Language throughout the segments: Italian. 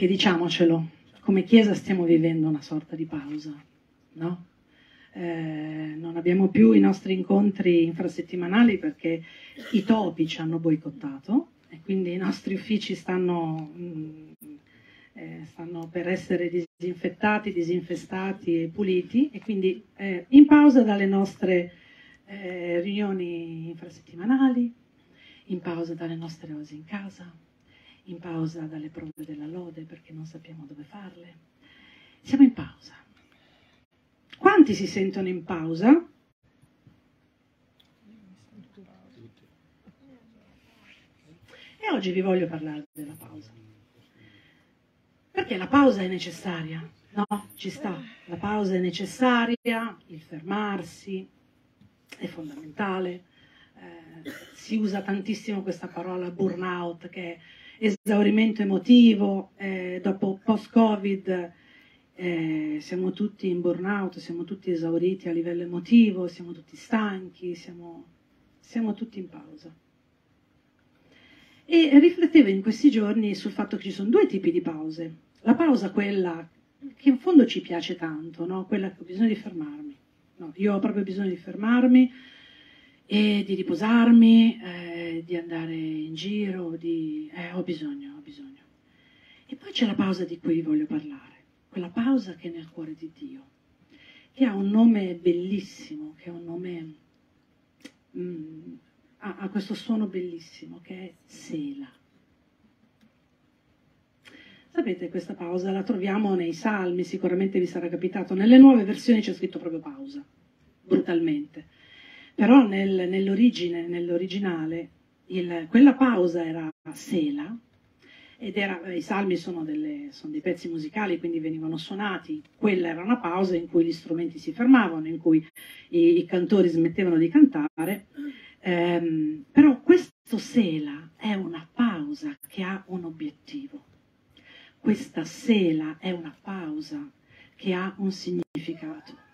Perché diciamocelo, come Chiesa stiamo vivendo una sorta di pausa, no? Eh, non abbiamo più i nostri incontri infrasettimanali perché i topi ci hanno boicottato e quindi i nostri uffici stanno, mh, mm, eh, stanno per essere disinfettati, disinfestati e puliti e quindi eh, in pausa dalle nostre eh, riunioni infrasettimanali, in pausa dalle nostre osi in casa, in pausa dalle prove della lode perché non sappiamo dove farle. Siamo in pausa. Quanti si sentono in pausa? E oggi vi voglio parlare della pausa. Perché la pausa è necessaria, no? Ci sta, la pausa è necessaria, il fermarsi è fondamentale. Eh, si usa tantissimo questa parola burnout che esaurimento emotivo, eh, dopo post-Covid eh, siamo tutti in burnout, siamo tutti esauriti a livello emotivo, siamo tutti stanchi, siamo, siamo tutti in pausa. E riflettevo in questi giorni sul fatto che ci sono due tipi di pause. La pausa, quella che in fondo ci piace tanto, no? quella che ho bisogno di fermarmi. No, io ho proprio bisogno di fermarmi e di riposarmi, eh, di andare in giro, di... Eh, ho bisogno, ho bisogno. E poi c'è la pausa di cui vi voglio parlare quella pausa che è nel cuore di Dio, che ha un nome bellissimo, che ha un nome, mm, ha, ha questo suono bellissimo, che è Sela. Sapete, questa pausa la troviamo nei salmi, sicuramente vi sarà capitato, nelle nuove versioni c'è scritto proprio pausa, brutalmente. Però nel, nell'origine, nell'originale, il, quella pausa era Sela, ed era, i salmi sono, delle, sono, dei pezzi musicali, quindi venivano suonati, quella era una pausa in cui gli strumenti si fermavano, in cui i, i cantori smettevano di cantare, ehm, però questo sela è una pausa che ha un obiettivo, questa sela è una pausa che ha un significato.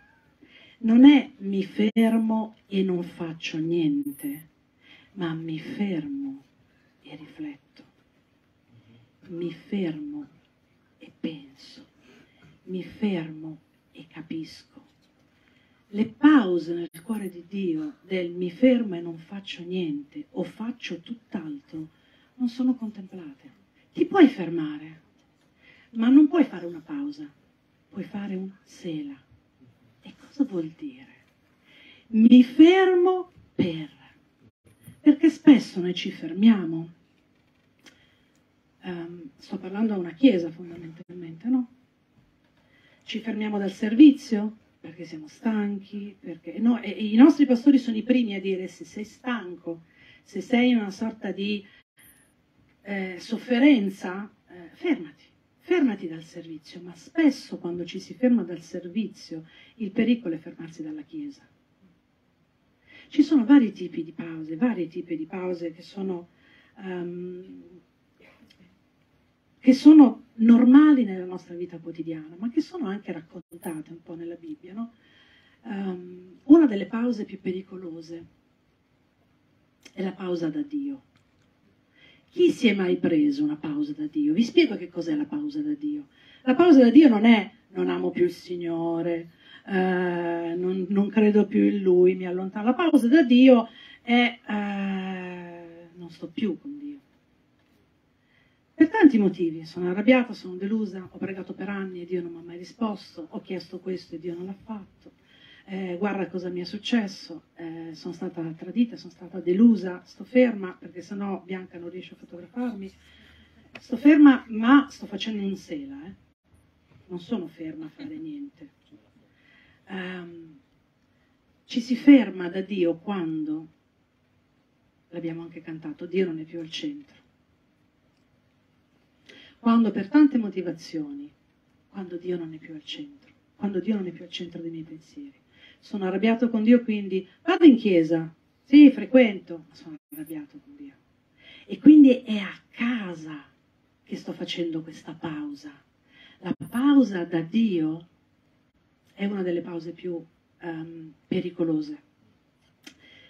Non è mi fermo e non faccio niente, ma mi fermo e rifletto mi fermo e penso, mi fermo e capisco. Le pause nel cuore di Dio del mi fermo e non faccio niente o faccio tutt'altro non sono contemplate. Ti puoi fermare, ma non puoi fare una pausa, puoi fare una sela. Cosa vuol dire? Mi fermo per. Perché spesso noi ci fermiamo Um, sto parlando a una chiesa fondamentalmente, no? Ci fermiamo dal servizio perché siamo stanchi, perché no, e, e i nostri pastori sono i primi a dire se sei stanco, se sei in una sorta di eh, sofferenza, eh, fermati, fermati dal servizio, ma spesso quando ci si ferma dal servizio il pericolo è fermarsi dalla chiesa. Ci sono vari tipi di pause, vari tipi di pause che sono um, che sono normali nella nostra vita quotidiana, ma che sono anche raccontate un po' nella Bibbia. No? Um, una delle pause più pericolose è la pausa da Dio. Chi si è mai preso una pausa da Dio? Vi spiego che cos'è la pausa da Dio. La pausa da Dio non è non amo più il Signore, eh, non, non, credo più in Lui, mi allontano. La pausa da Dio è eh, non sto più con Dio per tanti motivi, sono arrabbiata, sono delusa, ho pregato per anni e Dio non mi ha mai risposto, ho chiesto questo e Dio non l'ha fatto, eh, guarda cosa mi è successo, eh, sono stata tradita, sono stata delusa, sto ferma perché sennò Bianca non riesce a fotografarmi, sto ferma ma sto facendo un sela, eh. non sono ferma a fare niente. Um, ci si ferma da Dio quando, l'abbiamo anche cantato, Dio non è più al centro quando per tante motivazioni, quando Dio non è più al centro, quando Dio non è più al centro dei miei pensieri. Sono arrabbiato con Dio, quindi vado in chiesa, sì, frequento, ma sono arrabbiato con Dio. E quindi è a casa che sto facendo questa pausa. La pausa da Dio è una delle pause più um, pericolose,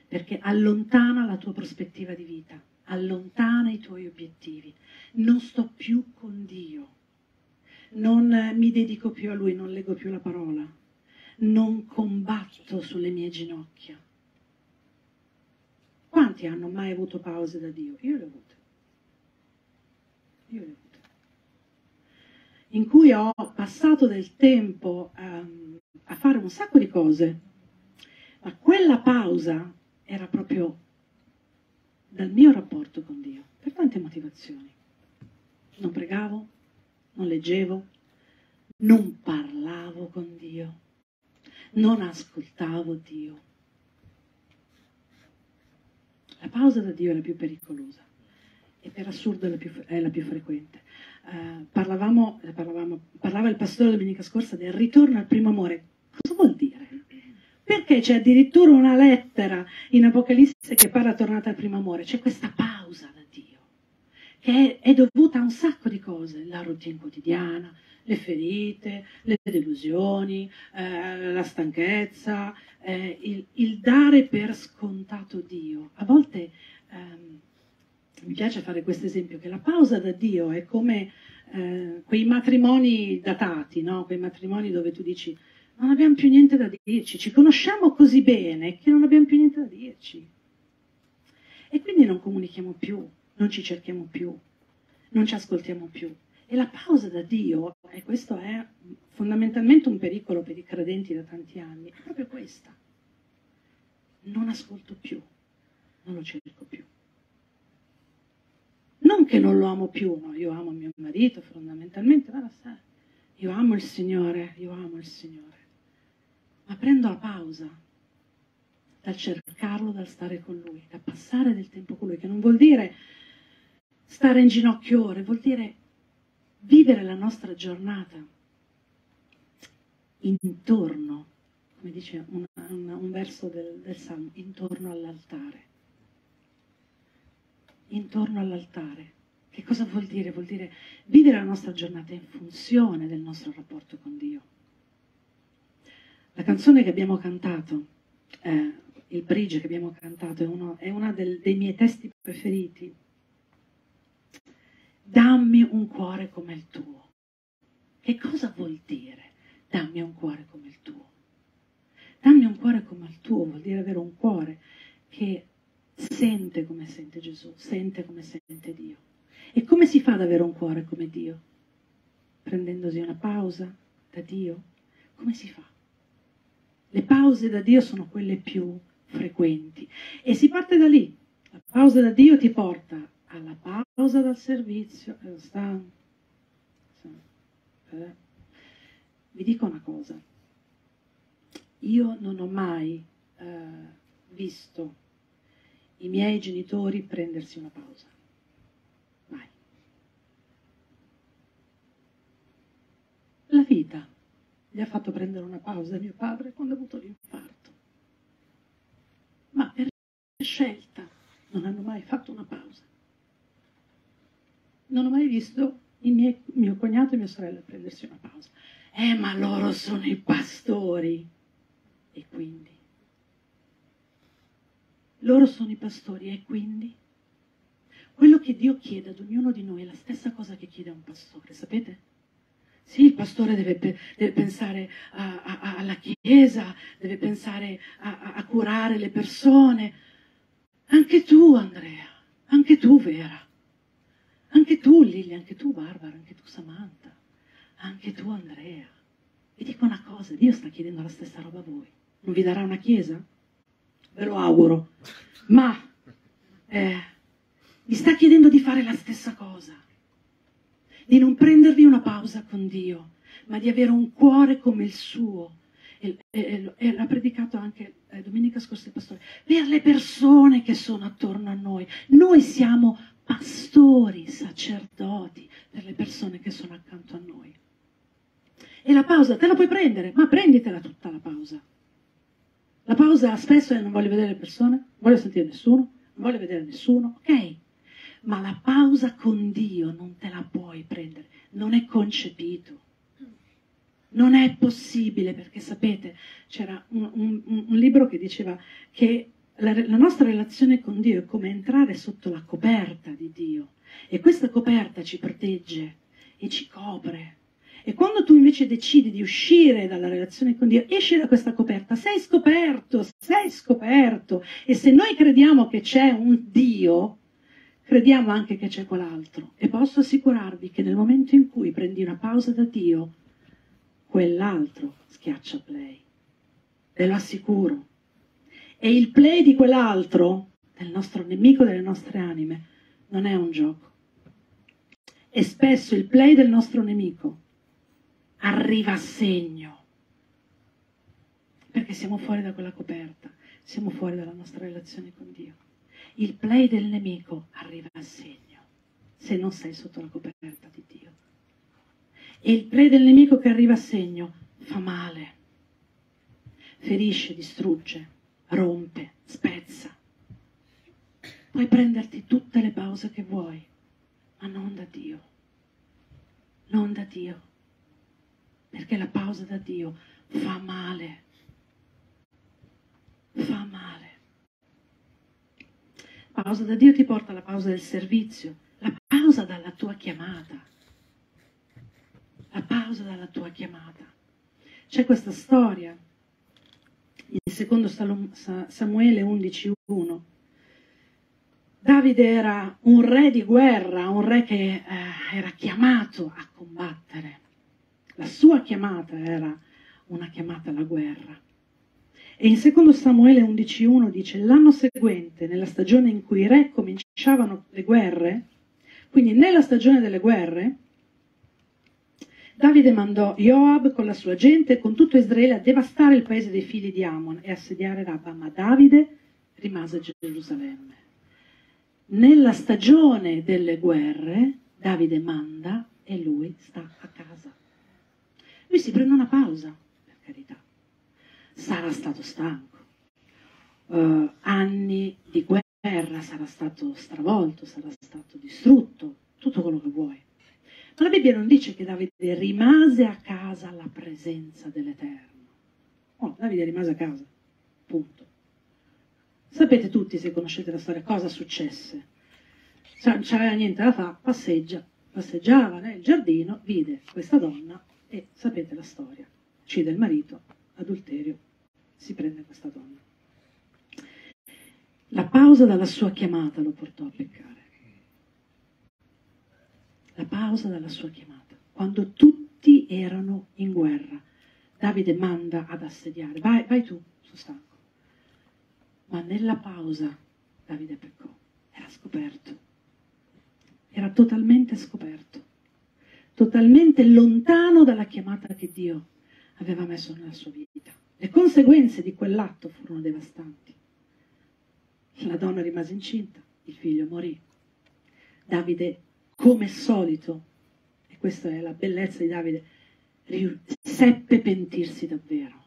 perché allontana la tua prospettiva di vita, allontana i tuoi obiettivi. Non sto più con Dio, non mi dedico più a Lui, non leggo più la parola, non combatto sulle mie ginocchia. Quanti hanno mai avuto pause da Dio? Io le ho avute. Io le ho avute. In cui ho passato del tempo um, a fare un sacco di cose, ma quella pausa era proprio dal mio rapporto con Dio, per tante motivazioni. Non pregavo, non leggevo, non parlavo con Dio, non ascoltavo Dio. La pausa da Dio è la più pericolosa e per assurdo è la più, è la più frequente. Uh, parlavamo, parlavamo, parlava il pastore domenica scorsa del ritorno al primo amore. Cosa vuol dire? Perché c'è addirittura una lettera in Apocalisse che parla tornata al primo amore? C'è questa pausa da che è, è dovuta a un sacco di cose, la routine quotidiana, le ferite, le delusioni, eh, la stanchezza, eh, il, il, dare per scontato Dio. A volte ehm, mi piace fare questo esempio, che la pausa da Dio è come eh, quei matrimoni datati, no? quei matrimoni dove tu dici non abbiamo più niente da dirci, ci conosciamo così bene che non abbiamo più niente da dirci. E quindi non comunichiamo più, non ci cerchiamo più, non ci ascoltiamo più. E la pausa da Dio, e questo è fondamentalmente un pericolo per i credenti da tanti anni, è proprio questa. Non ascolto più, non lo cerco più. Non che non lo amo più, no, io amo mio marito fondamentalmente, ma sa, io amo il Signore, io amo il Signore ma prendo la pausa dal cercarlo, dal stare con lui, da passare del tempo con lui, che non vuol dire stare in ginocchio ore, vuol dire vivere la nostra giornata intorno, come dice un, un, un verso del, del Salmo, intorno all'altare. Intorno all'altare. Che cosa vuol dire? Vuol dire vivere la nostra giornata in funzione del nostro rapporto con Dio. La canzone che abbiamo cantato, eh, il bridge che abbiamo cantato, è uno, è uno del, dei miei testi preferiti. Dammi un cuore come il tuo. Che cosa vuol dire dammi un cuore come il tuo? Dammi un cuore come il tuo vuol dire avere un cuore che sente come sente Gesù, sente come sente Dio. E come si fa ad avere un cuore come Dio? Prendendosi una pausa da Dio? Come si fa? Le pause da Dio sono quelle più frequenti e si parte da lì. La pausa da Dio ti porta alla pausa dal servizio. Eh, sta, eh. Vi dico una cosa. Io non ho mai eh, visto i miei genitori prendersi una pausa. Mai. La vita gli ha fatto prendere una pausa mio padre quando ha avuto l'infarto. Ma per scelta non hanno mai fatto una pausa. Non ho mai visto il mio, cognato e mia sorella prendersi una pausa. Eh, ma loro sono i pastori. E quindi? Loro sono i pastori e quindi? Quello che Dio chiede ad ognuno di noi è la stessa cosa che chiede a un pastore, sapete? Sì, il pastore deve, deve pensare a, a, alla Chiesa, deve pensare a, a, curare le persone. Anche tu, Andrea, anche tu, Vera, anche tu, Lilia, anche tu, Barbara, anche tu, Samantha, anche tu, Andrea. Vi dico una cosa, Dio sta chiedendo la stessa roba a voi. Non vi darà una Chiesa? Ve lo auguro. Ma eh, vi sta chiedendo di fare la stessa cosa di non prendervi una pausa con Dio, ma di avere un cuore come il suo. E, e, e l'ha predicato anche eh, domenica scorsa il pastore, per le persone che sono attorno a noi. Noi siamo pastori, sacerdoti per le persone che sono accanto a noi. E la pausa te la puoi prendere, ma prenditela tutta la pausa. La pausa spesso è non voglio vedere le persone, non voglio sentire nessuno, non voglio vedere nessuno, ok? ma la pausa con Dio non te la puoi prendere, non è concepito. Non è possibile perché sapete, c'era un, un, un libro che diceva che la, la nostra relazione con Dio è come entrare sotto la coperta di Dio e questa coperta ci protegge e ci copre. E quando tu invece decidi di uscire dalla relazione con Dio, esci da questa coperta, sei scoperto, sei scoperto. E se noi crediamo che c'è un Dio, crediamo anche che c'è quell'altro. E posso assicurarvi che nel momento in cui prendi una pausa da Dio, quell'altro schiaccia play. Ve lo assicuro. E il play di quell'altro, del nostro nemico delle nostre anime, non è un gioco. E spesso il play del nostro nemico arriva a segno. Perché siamo fuori da quella coperta, siamo fuori dalla nostra relazione con Dio. Il play del nemico arriva a segno se non sei sotto la coperta di Dio. E il play del nemico che arriva a segno fa male, ferisce, distrugge, rompe, spezza. Puoi prenderti tutte le pause che vuoi, ma non da Dio. Non da Dio. Perché la pausa da Dio fa male. Fa male. Pausa da Dio ti porta alla pausa del servizio, la pausa dalla tua chiamata. La pausa dalla tua chiamata. C'è questa storia in secondo Samuele 11.1. Davide era un re di guerra, un re che eh, era chiamato a combattere. La sua chiamata era una chiamata alla guerra. E in secondo Samuele 11.1 dice, l'anno seguente, nella stagione in cui i re cominciavano le guerre, quindi nella stagione delle guerre, Davide mandò Joab con la sua gente e con tutto Israele a devastare il paese dei figli di Ammon e assediare Rabba, ma Davide rimase a Gerusalemme. Nella stagione delle guerre Davide manda e lui sta a casa. Lui si prende una pausa, per carità. Sarà stato stanco. Uh, anni di guerra, sarà stato stravolto, sarà stato distrutto, tutto quello che vuoi. Ma la Bibbia non dice che Davide rimase a casa alla presenza dell'Eterno. No, Davide rimase a casa, punto. Sapete tutti, se conoscete la storia, cosa successe. Non c'aveva niente da fare, passeggia, passeggiava nel giardino, vide questa donna e sapete la storia. Uccide il marito, adulterio, si prende questa donna. La pausa dalla sua chiamata lo portò a peccare la pausa dalla sua chiamata, quando tutti erano in guerra. Davide manda ad assediare, vai, vai tu, sono stanco. Ma nella pausa Davide peccò, era scoperto, era totalmente scoperto, totalmente lontano dalla chiamata che Dio aveva messo nella sua vita. Le conseguenze di quell'atto furono devastanti. La donna rimase incinta, il figlio morì. Davide come solito, e questa è la bellezza di Davide, seppe pentirsi davvero,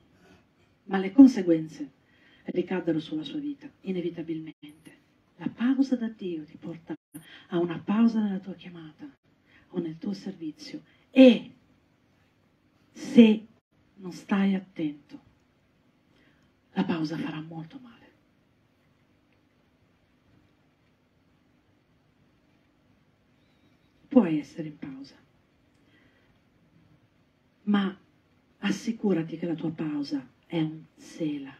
ma le conseguenze ricaddero sulla sua vita, inevitabilmente. La pausa da Dio ti porta a una pausa nella tua chiamata o nel tuo servizio e se non stai attento, la pausa farà molto male. Puoi essere in pausa, ma assicurati che la tua pausa è un sela.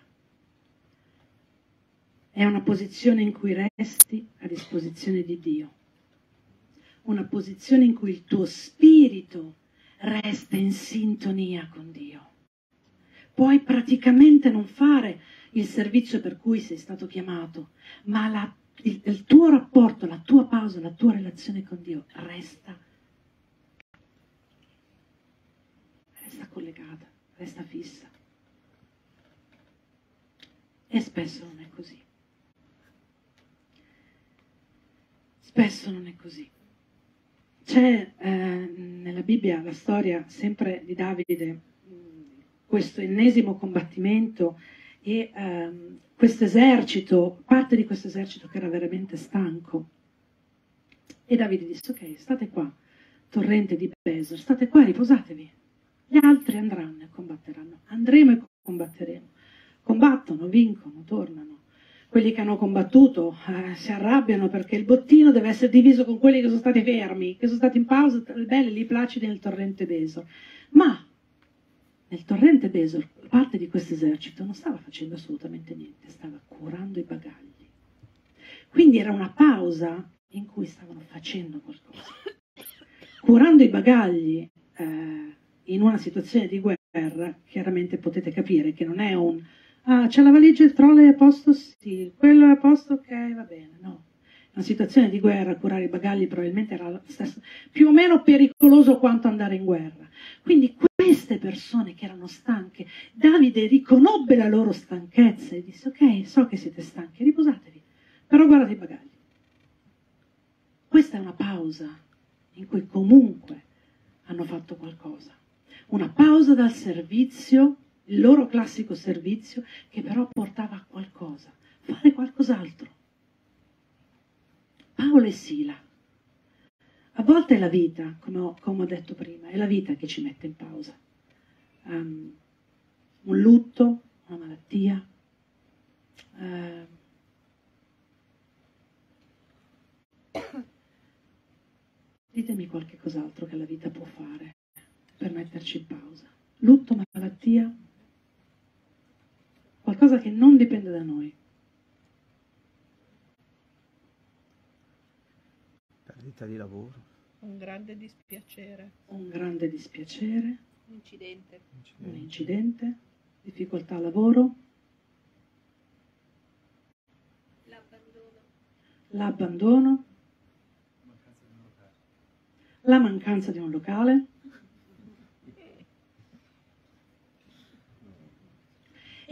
È una posizione in cui resti a disposizione di Dio, una posizione in cui il tuo spirito resta in sintonia con Dio. Puoi praticamente non fare il servizio per cui sei stato chiamato, ma la il, il tuo rapporto, la tua pausa, la tua relazione con Dio resta, resta collegata, resta fissa. E spesso non è così. Spesso non è così. C'è eh, nella Bibbia la storia sempre di Davide, questo ennesimo combattimento e ehm, questo esercito, parte di questo esercito che era veramente stanco. E Davide disse, ok, state qua, torrente di Besor, state qua, riposatevi. Gli altri andranno e combatteranno. Andremo e combatteremo. Combattono, vincono, tornano. quelli che hanno combattuto eh, si arrabbiano perché il bottino deve essere diviso con quelli che sono stati fermi, che sono stati in pausa, belli lì placidi nel torrente Besor. Ma nel torrente Besor parte di questo esercito non stava facendo assolutamente niente, stava curando i bagagli. Quindi era una pausa in cui stavano facendo qualcosa. Curando i bagagli eh, in una situazione di guerra, chiaramente potete capire che non è un ah, c'è la valigia, il trolley è a posto, sì, quello è a posto, ok, va bene, no. Una situazione di guerra, curare i bagagli probabilmente era stesso, più o meno pericoloso quanto andare in guerra. Quindi queste persone che erano stanche, Davide riconobbe la loro stanchezza e disse, ok, so che siete stanchi, riposatevi, però guardate i bagagli. Questa è una pausa in cui comunque hanno fatto qualcosa. Una pausa dal servizio, il loro classico servizio, che però portava a qualcosa, fare qualcos'altro. Paolo e Sila. A volte è la vita, come ho, come ho, detto prima, è la vita che ci mette in pausa. Um, un lutto, una malattia. Uh, Ditemi qualche cos'altro che la vita può fare per metterci in pausa. Lutto, malattia, qualcosa che non dipende da noi. Perdita di lavoro. Un grande dispiacere. Un grande dispiacere. Un incidente. Un incidente. Difficoltà a lavoro. L'abbandono. L'abbandono la mancanza di un locale.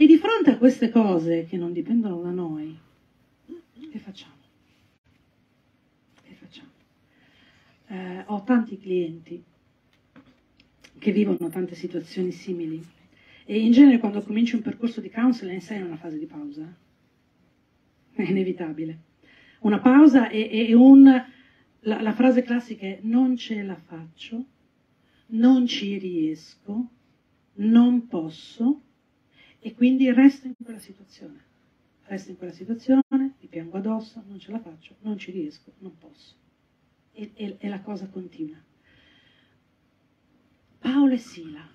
E di fronte a queste cose che non dipendono da noi, che facciamo? Che facciamo? Eh, ho tanti clienti che vivono tante situazioni simili e in genere quando cominci un percorso di counseling sei in una fase di pausa. È inevitabile. Una pausa e, e un la, la frase classica è non ce la faccio, non ci riesco, non posso e quindi resto in quella situazione. Resto in quella situazione, mi piango addosso, non ce la faccio, non ci riesco, non posso. E, e, e la cosa continua. Paolo e Sila.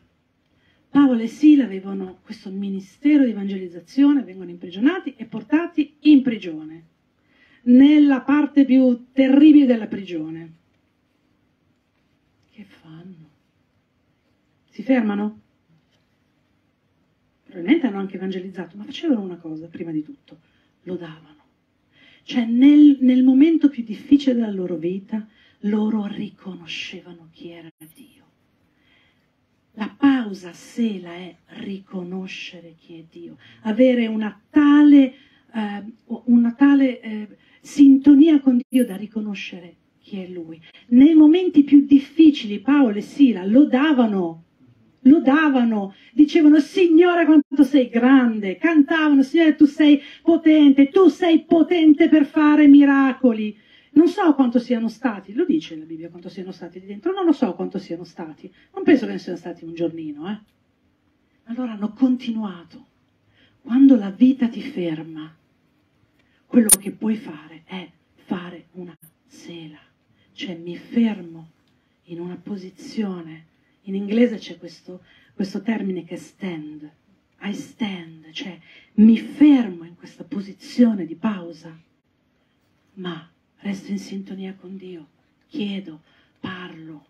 Paolo e Sila avevano questo ministero di evangelizzazione, vengono imprigionati e portati in prigione nella parte più terribile della prigione. Che fanno? Si fermano? Probabilmente hanno anche evangelizzato, ma facevano una cosa prima di tutto, lo davano. Cioè nel, nel momento più difficile della loro vita, loro riconoscevano chi era Dio. La pausa sela è riconoscere chi è Dio, avere una tale, eh, una tale eh, sintonia con Dio da riconoscere chi è Lui. Nei momenti più difficili Paolo e Sila lodavano, lodavano, dicevano Signore quanto sei grande, cantavano Signore tu sei potente, tu sei potente per fare miracoli. Non so quanto siano stati, lo dice la Bibbia quanto siano stati lì dentro, non lo so quanto siano stati, non penso che ne siano stati un giornino, eh. Allora hanno continuato. Quando la vita ti ferma, quello che puoi fare è fare una sela, cioè mi fermo in una posizione, in inglese c'è questo, questo termine che è stand, I stand, cioè mi fermo in questa posizione di pausa, ma resto in sintonia con Dio, chiedo, parlo,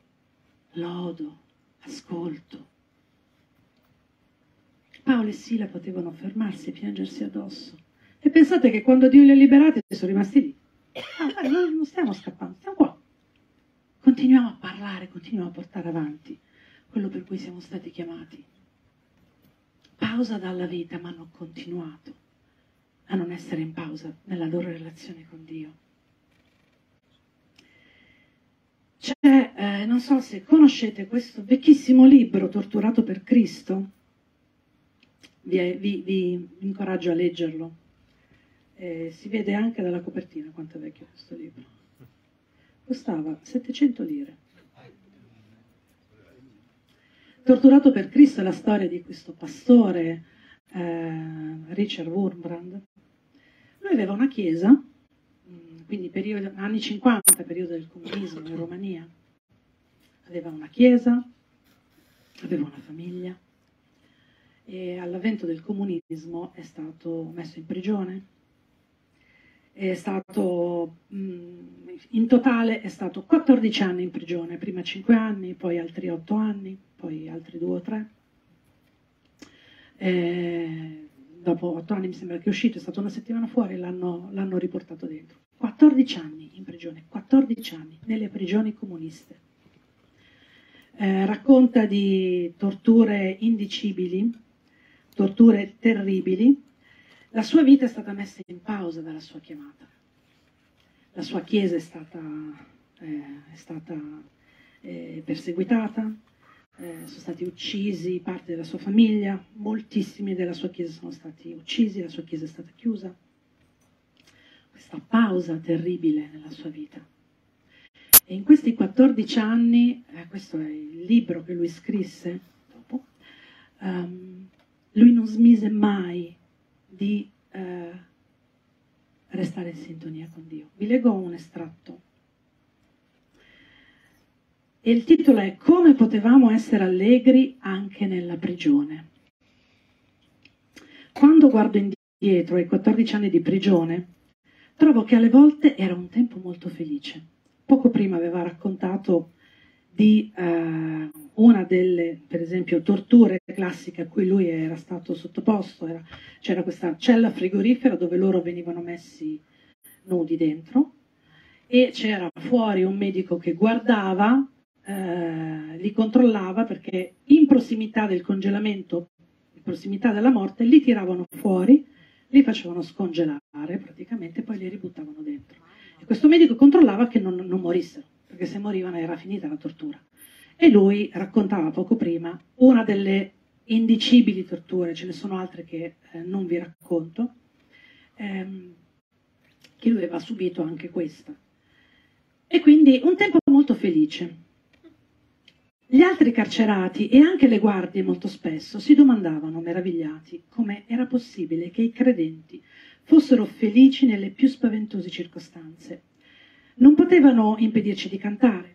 lodo, ascolto. Paolo e Sila potevano fermarsi e piangersi addosso e pensate che quando Dio li ha liberati sono rimasti lì. Ah, dai, noi non stiamo scappando, stiamo qua. Continuiamo a parlare, continuiamo a portare avanti quello per cui siamo stati chiamati. Pausa dalla vita, ma hanno continuato a non essere in pausa nella loro relazione con Dio. C'è, eh, non so se conoscete questo vecchissimo libro, Torturato per Cristo, vi, vi, vi incoraggio a leggerlo eh, si vede anche dalla copertina quanto è vecchio questo libro. Costava 700 lire. Torturato per Cristo è la storia di questo pastore, eh, Richard Wurmbrand, Lui aveva una chiesa, mm, quindi periodo, anni 50, periodo del comunismo in Romania, aveva una chiesa, aveva una famiglia e all'avvento del comunismo è stato messo in prigione. È stato, mm, in totale è stato 14 anni in prigione, prima 5 anni, poi altri 8 anni, poi altri 2 o 3. E dopo 8 anni mi sembra che è uscito, è stato una settimana fuori, l'hanno, l'hanno riportato dentro. 14 anni in prigione, 14 anni nelle prigioni comuniste. Eh, racconta di torture indicibili, torture terribili. La sua vita è stata messa in pausa dalla sua chiamata. La sua chiesa è stata, eh, è stata eh, perseguitata, eh, sono stati uccisi parte della sua famiglia, moltissimi della sua chiesa sono stati uccisi, la sua chiesa è stata chiusa. Questa pausa terribile nella sua vita. E in questi 14 anni, eh, questo è il libro che lui scrisse dopo, um, lui non smise mai di uh, restare in sintonia con Dio. Vi leggo un estratto. E il titolo è Come potevamo essere allegri anche nella prigione. Quando guardo indietro ai 14 anni di prigione, trovo che alle volte era un tempo molto felice poco prima aveva raccontato di eh, una delle, per esempio, torture classiche a cui lui era stato sottoposto. Era, c'era questa cella frigorifera dove loro venivano messi nudi dentro e c'era fuori un medico che guardava, eh, li controllava perché in prossimità del congelamento, in prossimità della morte, li tiravano fuori, li facevano scongelare praticamente e poi li ributtavano dentro. E questo medico controllava che non, non morissero, perché se morivano era finita la tortura. E lui raccontava poco prima una delle indicibili torture, ce ne sono altre che eh, non vi racconto, ehm, che lui aveva subito anche questa. E quindi un tempo molto felice. Gli altri carcerati e anche le guardie molto spesso si domandavano, meravigliati, come era possibile che i credenti fossero felici nelle più spaventose circostanze. Non potevano impedirci di cantare,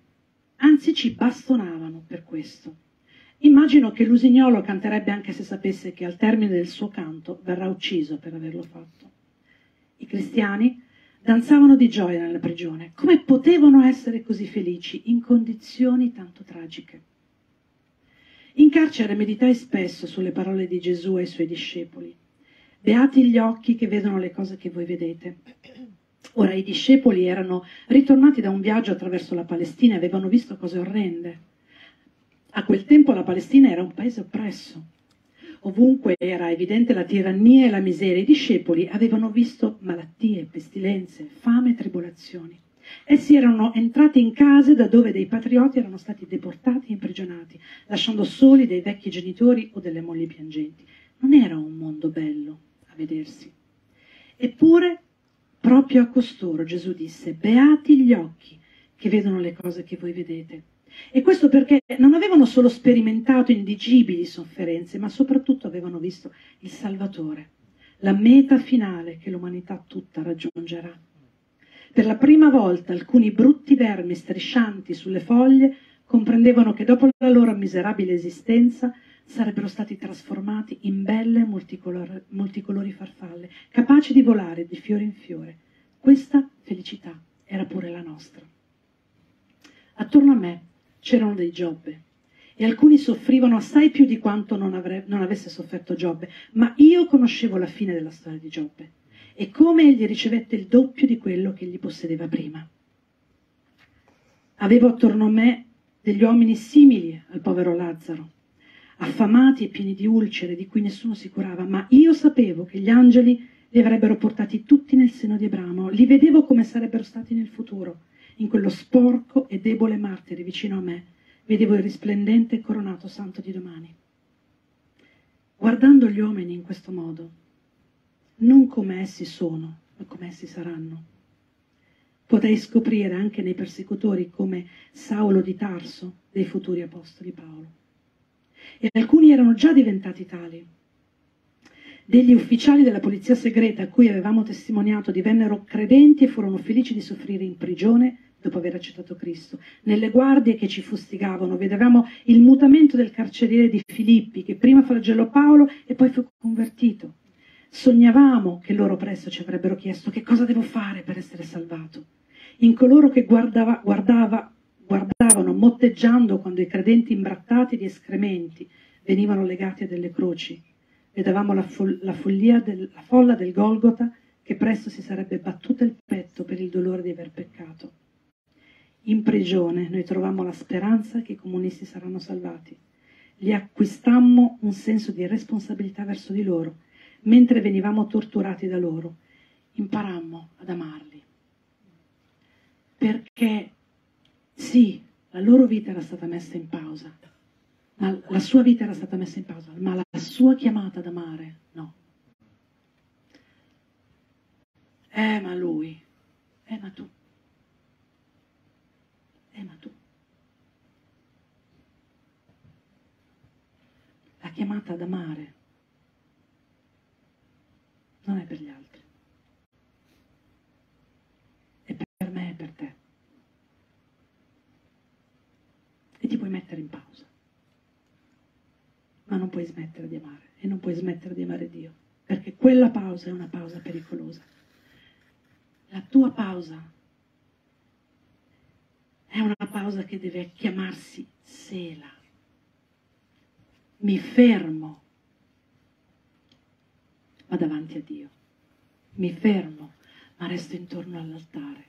anzi ci bastonavano per questo. Immagino che l'usignolo canterebbe anche se sapesse che al termine del suo canto verrà ucciso per averlo fatto. I cristiani danzavano di gioia nella prigione. Come potevano essere così felici in condizioni tanto tragiche? In carcere meditai spesso sulle parole di Gesù ai suoi discepoli. Beati gli occhi che vedono le cose che voi vedete. Ora i discepoli erano ritornati da un viaggio attraverso la Palestina e avevano visto cose orrende. A quel tempo la Palestina era un paese oppresso. Ovunque era evidente la tirannia e la miseria. I discepoli avevano visto malattie, pestilenze, fame e tribolazioni. Essi erano entrati in case da dove dei patrioti erano stati deportati e imprigionati, lasciando soli dei vecchi genitori o delle mogli piangenti. Non era un mondo bello vedersi. Eppure, proprio a costoro Gesù disse, beati gli occhi che vedono le cose che voi vedete. E questo perché non avevano solo sperimentato indigibili sofferenze, ma soprattutto avevano visto il Salvatore, la meta finale che l'umanità tutta raggiungerà. Per la prima volta alcuni brutti vermi striscianti sulle foglie comprendevano che dopo la loro miserabile esistenza sarebbero stati trasformati in belle multicolor- multicolori farfalle, capaci di volare di fiore in fiore. Questa felicità era pure la nostra. Attorno a me c'erano dei Giobbe e alcuni soffrivano assai più di quanto non, avre- non avesse sofferto Giobbe, ma io conoscevo la fine della storia di Giobbe e come egli ricevette il doppio di quello che egli possedeva prima. Avevo attorno a me degli uomini simili al povero Lazzaro, affamati e pieni di ulcere di cui nessuno si curava, ma io sapevo che gli angeli li avrebbero portati tutti nel seno di Abramo, li vedevo come sarebbero stati nel futuro, in quello sporco e debole martire vicino a me, vedevo il risplendente e coronato santo di domani. Guardando gli uomini in questo modo, non come essi sono, ma come essi saranno. Potrei scoprire anche nei persecutori come Saulo di Tarso dei futuri apostoli Paolo e alcuni erano già diventati tali. Degli ufficiali della polizia segreta a cui avevamo testimoniato divennero credenti e furono felici di soffrire in prigione dopo aver accettato Cristo. Nelle guardie che ci fustigavano vedevamo il mutamento del carceriere di Filippi, che prima flagellò Paolo e poi fu convertito. Sognavamo che loro presto ci avrebbero chiesto che cosa devo fare per essere salvato. In coloro che guardava, guardava, guardavano motteggiando quando i credenti imbrattati di escrementi venivano legati a delle croci. Vedevamo la, fol- la, del, la folla del Golgota che presto si sarebbe battuta il petto per il dolore di aver peccato. In prigione noi trovammo la speranza che i comunisti saranno salvati. Li acquistammo un senso di responsabilità verso di loro. Mentre venivamo torturati da loro, imparammo ad amarli. Perché sì, la loro vita era stata messa in pausa, ma la sua vita era stata messa in pausa, ma la sua chiamata ad amare no. Eh, ma lui, eh, ma tu. Eh, ma tu. La chiamata ad amare non è per gli altri. È per me e per te. Ti puoi mettere in pausa. Ma non puoi smettere di amare e non puoi smettere di amare Dio, perché quella pausa è una pausa pericolosa. La tua pausa è una pausa che deve chiamarsi sela. Mi fermo, ma davanti a Dio. Mi fermo, ma resto intorno all'altare.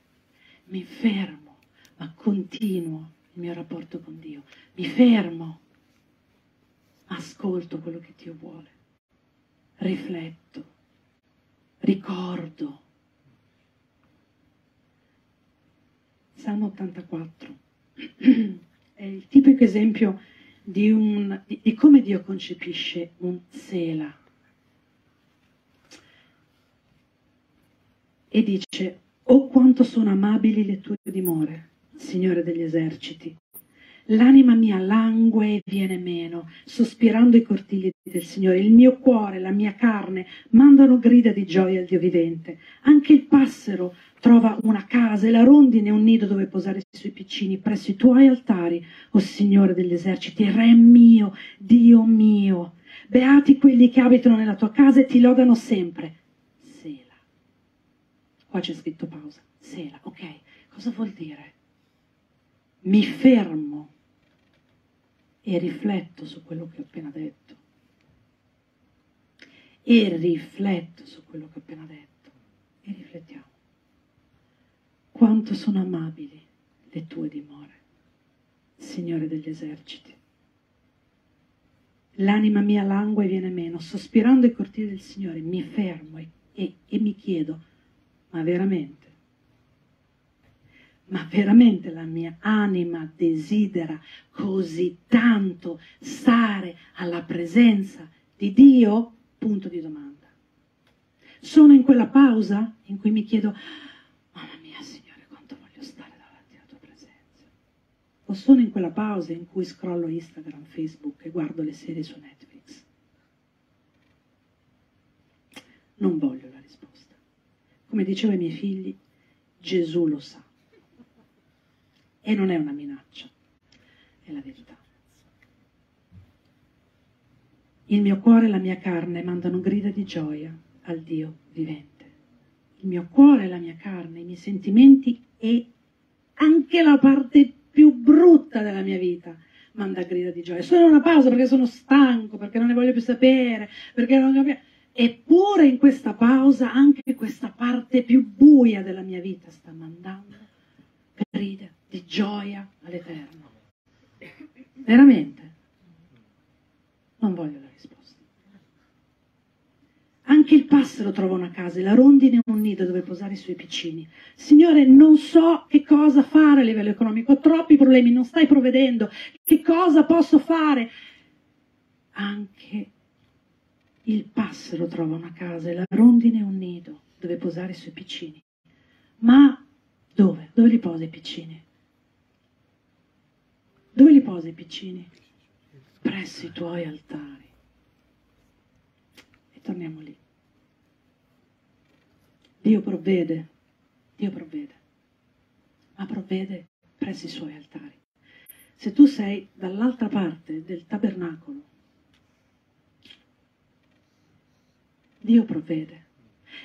Mi fermo, ma continuo il mio rapporto con Dio. Mi fermo, ascolto quello che Dio vuole. Rifletto, ricordo Salmo 84. È il tipico esempio di, un, di, di come Dio concepisce un sela. E dice, oh quanto sono amabili le tue dimore, Signore degli eserciti. L'anima mia langue e viene meno, sospirando i cortigli del Signore. Il mio cuore, la mia carne mandano grida di gioia al Dio vivente. Anche il passero trova una casa e la rondine un nido dove posare i suoi piccini presso i tuoi altari, o Signore degli eserciti, Re mio, Dio mio. Beati quelli che abitano nella tua casa e ti lodano sempre. Sela. Qua c'è scritto pausa. Sela, ok. Cosa vuol dire? Mi fermo e rifletto su quello che ho appena detto. E rifletto su quello che ho appena detto. E riflettiamo. Quanto sono amabili le tue dimore, Signore degli eserciti. L'anima mia langua e viene meno, sospirando ai cortili del Signore, mi fermo e, e, e mi chiedo, ma veramente? Ma veramente la mia anima desidera così tanto stare alla presenza di Dio? Punto di domanda. Sono in quella pausa in cui mi chiedo, mamma mia Signore, quanto voglio stare davanti alla tua presenza. O sono in quella pausa in cui scrollo Instagram, Facebook e guardo le serie su Netflix. Non voglio la risposta. Come dicevo ai miei figli, Gesù lo sa. E non è una minaccia, è la verità. Il mio cuore e la mia carne mandano grida di gioia al Dio vivente. Il mio cuore e la mia carne, i miei sentimenti e anche la parte più brutta della mia vita manda grida di gioia. Sono una pausa perché sono stanco, perché non ne voglio più sapere, perché non capisco. Eppure in questa pausa anche questa parte più buia della mia vita sta mandando grida di gioia all'Eterno. Veramente? Non voglio la risposta. Anche il passero trova una casa e la rondine un nido dove posare i suoi piccini. Signore, non so che cosa fare a livello economico, ho troppi problemi, non stai provvedendo. Che cosa posso fare? Anche il passero trova una casa e la rondine un nido dove posare i suoi piccini. Ma dove? Dove li posa i piccini? Dove li posa i piccini? Presso i tuoi altari. E torniamo lì. Dio provvede, Dio provvede, ma provvede presso i suoi altari. Se tu sei dall'altra parte del tabernacolo, Dio provvede.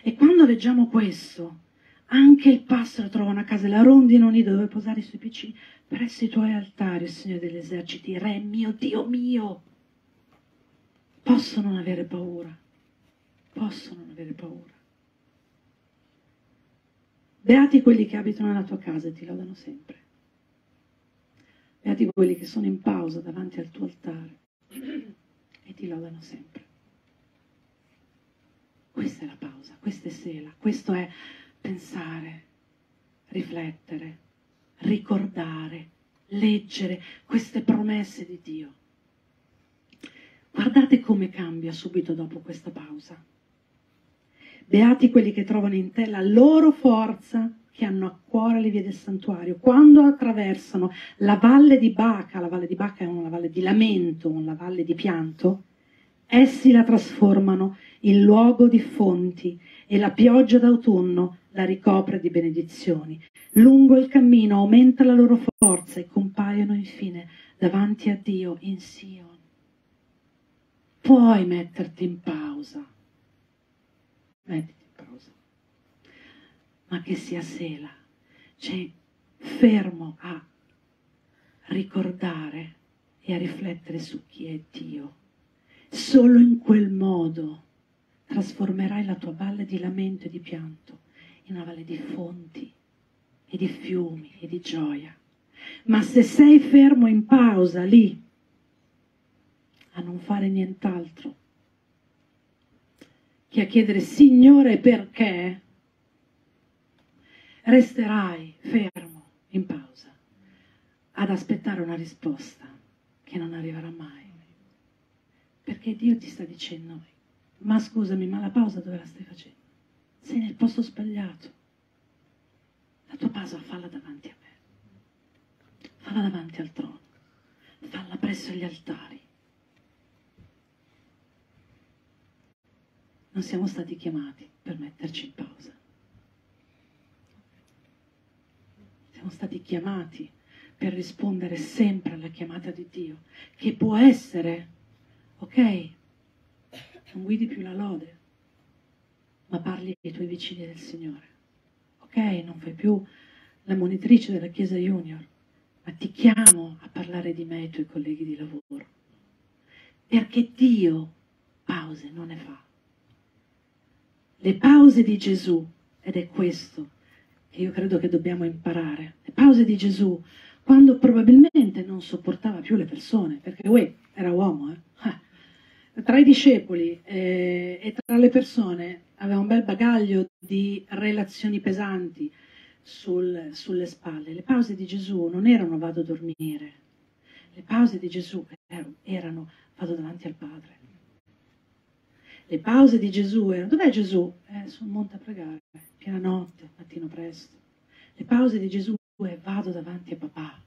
E quando leggiamo questo, anche il pastore trova una casa, la rondine un nido dove posare i suoi piccini, presso i tuoi altari, Signore degli eserciti, Re mio, Dio mio. Posso non avere paura, posso non avere paura. Beati quelli che abitano nella tua casa e ti lodano sempre. Beati quelli che sono in pausa davanti al tuo altare e ti lodano sempre. Questa è la pausa, questa è sela, questo è pensare, riflettere, ricordare, leggere queste promesse di Dio. Guardate come cambia subito dopo questa pausa. Beati quelli che trovano in te la loro forza, che hanno a cuore le vie del santuario. Quando attraversano la valle di Baca, la valle di Baca è una valle di lamento, una valle di pianto, essi la trasformano in luogo di fonti e la pioggia d'autunno la ricopre di benedizioni. Lungo il cammino aumenta la loro forza e compaiono infine davanti a Dio in Sion. Puoi metterti in pausa. Mettiti in pausa. Ma che sia sela. Cioè, fermo a ricordare e a riflettere su chi è Dio. Solo in quel modo trasformerai la tua valle di lamento e di pianto in una valle di fonti e di fiumi e di gioia. Ma se sei fermo in pausa lì, a non fare nient'altro che a chiedere Signore perché, resterai fermo in pausa ad aspettare una risposta che non arriverà mai. Perché Dio ti sta dicendo, ma scusami, ma la pausa dove la stai facendo? Sei nel posto sbagliato. La tua pausa falla davanti a me. Falla davanti al trono. Falla presso gli altari. Non siamo stati chiamati per metterci in pausa. Siamo stati chiamati per rispondere sempre alla chiamata di Dio, che può essere, ok, non guidi più la lode, ma parli ai tuoi vicini del Signore. Ok, non fai più la monitrice della Chiesa Junior, ma ti chiamo a parlare di me ai tuoi colleghi di lavoro. Perché Dio pause non ne fa. Le pause di Gesù, ed è questo che io credo che dobbiamo imparare, le pause di Gesù, quando probabilmente non sopportava più le persone, perché uè, era uomo, eh? Tra i discepoli eh, e tra le persone aveva un bel bagaglio di relazioni pesanti sul, sulle spalle. Le pause di Gesù non erano vado a dormire, le pause di Gesù erano vado davanti al Padre. Le pause di Gesù erano, dov'è Gesù? Eh, sul monte a pregare, piena notte, mattino presto. Le pause di Gesù è vado davanti a papà.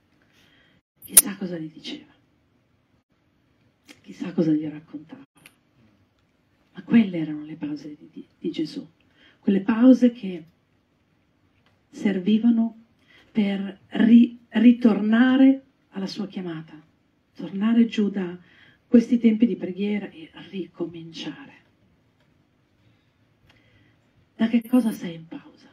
Chissà cosa gli diceva. Chissà cosa gli raccontava. Ma quelle erano le pause di, di, di Gesù. Quelle pause che servivano per ri, ritornare alla sua chiamata, tornare giù da questi tempi di preghiera e ricominciare. Da che cosa sei in pausa?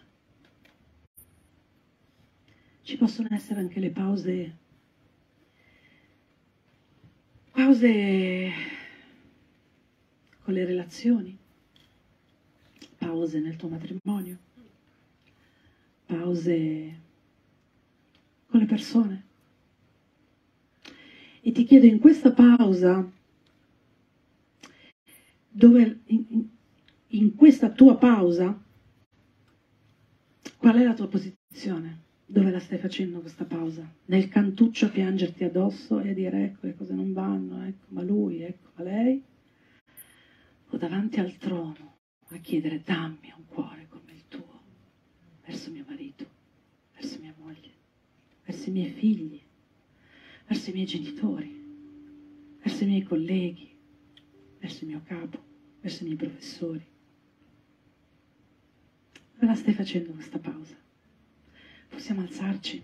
Ci possono essere anche le pause, pause con le relazioni, pause nel tuo matrimonio, pause con le persone. E ti chiedo in questa pausa, dove in, in questa tua pausa, qual è la tua posizione? Dove la stai facendo questa pausa? Nel cantuccio a piangerti addosso e a dire ecco le cose non vanno, ecco ma lui, ecco ma lei? O davanti al trono a chiedere dammi un cuore come il tuo, verso mio marito, verso mia moglie, verso i miei figli, verso i miei genitori, verso i miei colleghi, verso il mio capo verso i miei professori. Cosa stai facendo questa pausa? Possiamo alzarci?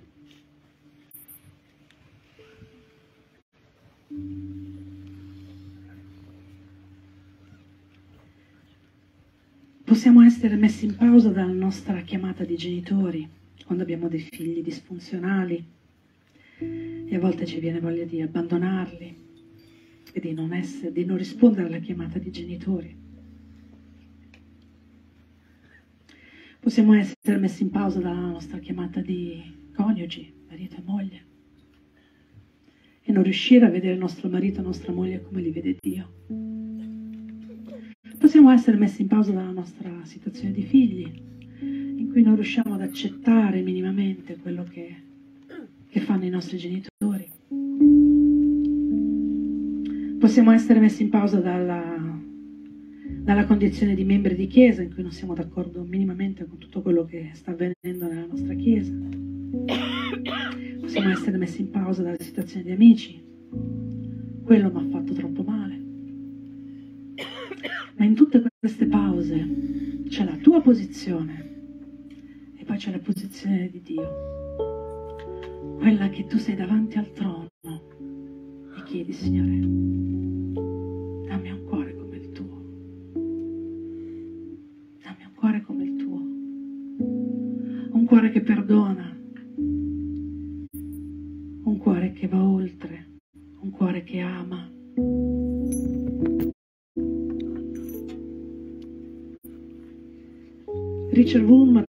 Possiamo essere messi in pausa dalla nostra chiamata di genitori quando abbiamo dei figli disfunzionali e a volte ci viene voglia di abbandonarli e di non, essere, di non rispondere alla chiamata di genitori. Possiamo essere messi in pausa dalla nostra chiamata di coniugi, marito e moglie, e non riuscire a vedere nostro marito e nostra moglie come li vede Dio. Possiamo essere messi in pausa dalla nostra situazione di figli, in cui non riusciamo ad accettare minimamente quello che, che fanno i nostri genitori. Possiamo essere messi in pausa dalla dalla condizione di membri di chiesa in cui non siamo d'accordo minimamente con tutto quello che sta avvenendo nella nostra chiesa. Possiamo essere messi in pausa dalla situazione di amici. Quello mi ha fatto troppo male. Ma in tutte queste pause c'è la tua posizione e poi c'è la posizione di Dio. Quella che tu sei davanti al trono e chiedi, Signore, cuore che perdona, un cuore che va oltre, un cuore che ama. Richard Woolman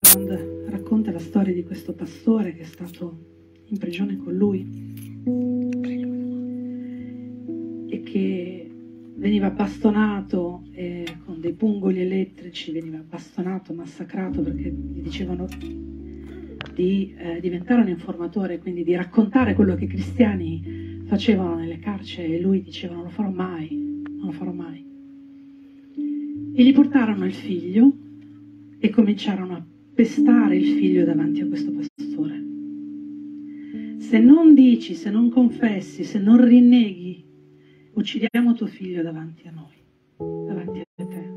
racconta la storia di questo pastore che è stato in prigione con lui e che veniva bastonato eh, con dei pungoli elettrici, veniva bastonato, massacrato perché gli dicevano di eh, diventare un informatore, quindi di raccontare quello che i cristiani facevano nelle carceri e lui diceva non lo farò mai, non lo farò mai. E gli portarono il figlio e cominciarono a pestare il figlio davanti a questo pastore. Se non dici, se non confessi, se non rinneghi uccidiamo tuo figlio davanti a noi, davanti a te.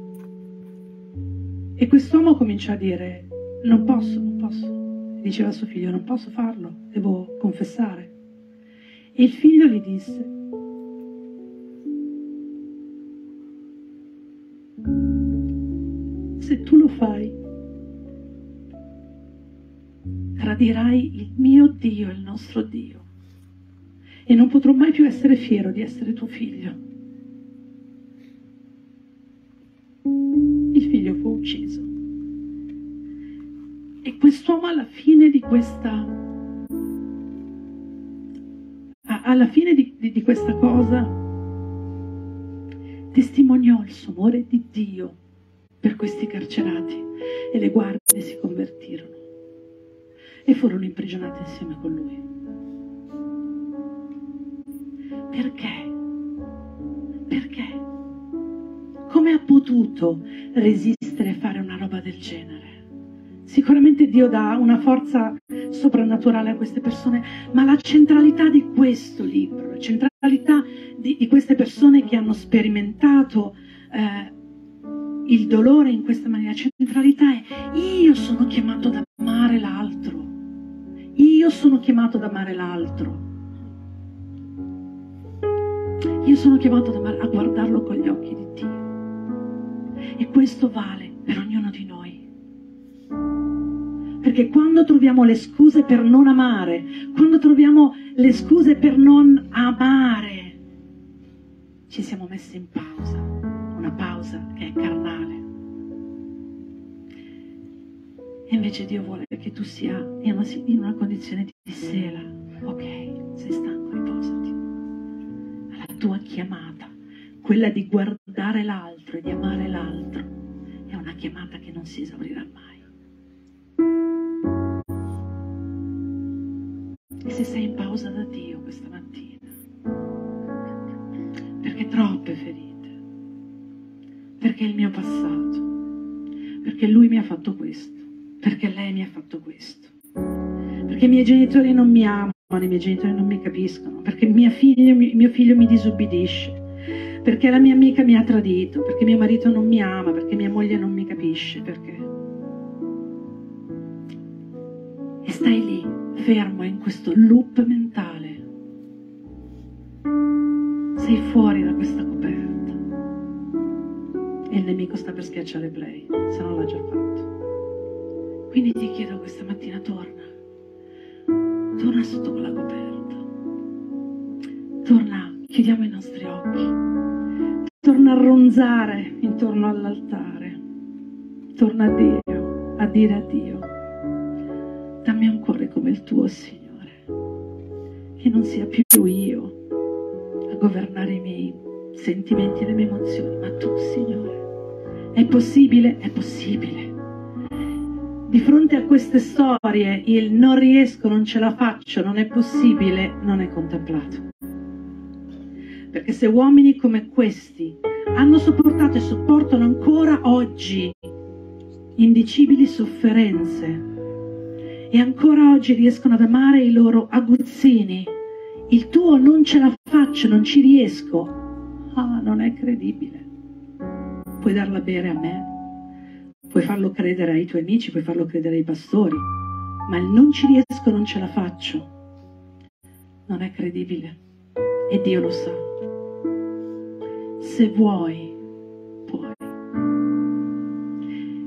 E quest'uomo cominciò a dire, non posso, non posso. Diceva a suo figlio, non posso farlo, devo confessare. E il figlio gli disse, se tu lo fai, tradirai il mio Dio, il nostro Dio e non potrò mai più essere fiero di essere tuo figlio. Il figlio fu ucciso. E quest'uomo alla fine di questa, alla fine di, di, di questa cosa, testimoniò il suo amore di Dio per questi carcerati e le guardie si convertirono e furono imprigionati insieme con lui. Perché? Perché? Come ha potuto resistere a fare una roba del genere? Sicuramente Dio dà una forza soprannaturale a queste persone, ma la centralità di questo libro, la centralità di, di queste persone che hanno sperimentato eh, il dolore in questa maniera, la centralità è io sono chiamato ad amare l'altro, io sono chiamato ad amare l'altro. Io sono chiamato a guardarlo con gli occhi di Dio. E questo vale per ognuno di noi. Perché quando troviamo le scuse per non amare, quando troviamo le scuse per non amare, ci siamo messi in pausa, una pausa che è carnale. E invece Dio vuole che tu sia in una, condizione di sera. Ok, sei stanco, riposati tua chiamata, quella di guardare l'altro e di amare l'altro, è una chiamata che non si esaurirà mai. E se sei in pausa da Dio questa mattina, perché troppe ferite, perché il mio passato, perché lui mi ha fatto questo, perché lei mi ha fatto questo, perché i miei genitori non mi amano, i miei genitori non mi capiscono, perché mio figlio, mio figlio mi disobbedisce, perché la mia amica mi ha tradito, perché mio marito non mi ama, perché mia moglie non mi capisce, perché... E stai lì, fermo in questo loop mentale. Sei fuori da questa coperta. E il nemico sta per schiacciare play, se non l'ha già fatto. Quindi ti chiedo questa mattina, torna. Torna sotto quella coperta. Torna, chiudiamo i nostri occhi torna a ronzare intorno all'altare, torna a Dio, a dire a Dio, dammi un cuore come il tuo, Signore, che non sia più io a governare i miei sentimenti e le mie emozioni, ma tu, Signore. È possibile? È possibile. Di fronte a queste storie, il non riesco, non ce la faccio, non è possibile, non è contemplato. Perché se uomini come questi hanno sopportato e sopportano ancora oggi indicibili sofferenze e ancora oggi riescono ad amare i loro aguzzini, il tuo non ce la faccio, non ci riesco. Ah, non è credibile. Puoi darla bere a me, puoi farlo credere ai tuoi amici, puoi farlo credere ai pastori, ma il non ci riesco, non ce la faccio, non è credibile. E Dio lo sa se vuoi, puoi.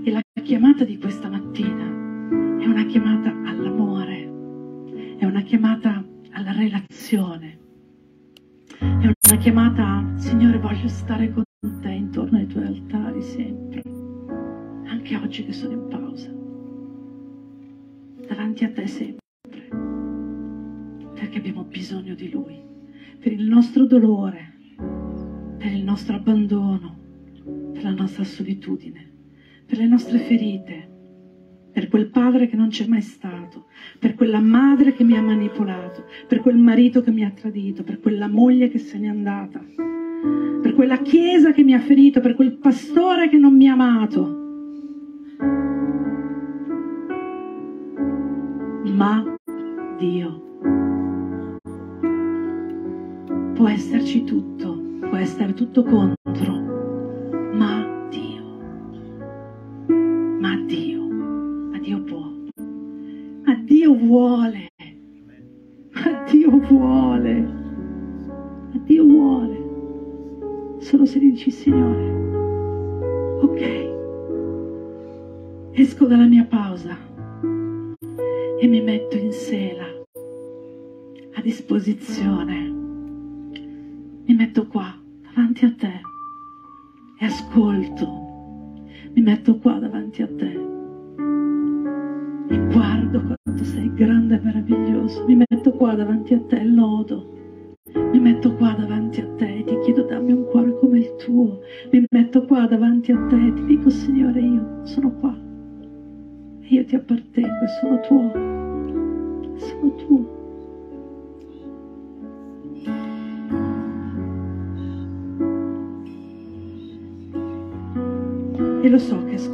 E la chiamata di questa mattina una chiamata all'amore, è una chiamata alla relazione, è una chiamata, Signore, voglio stare con te intorno ai tuoi altari sempre, anche oggi che sono in pausa, davanti a te sempre, perché abbiamo bisogno di Lui, per il nostro dolore per il nostro abbandono, per la nostra solitudine, per le nostre ferite, per quel padre che non c'è mai stato, per quella madre che mi ha manipolato, per quel marito che mi ha tradito, per quella moglie che se n'è andata, per quella chiesa che mi ha ferito, per quel pastore che non mi ha amato. Ma Dio può esserci tutto può essere tutto contro, vuole, ma Dio vuole, solo se gli dici Signore, ok, esco dalla mia pausa e mi metto in sela a disposizione. Mi metto qua davanti a te e ascolto. Davanti a te ti dico Signore io sono qua. Io ti appartengo e sono tuo. Sono tuo. E lo so che scopri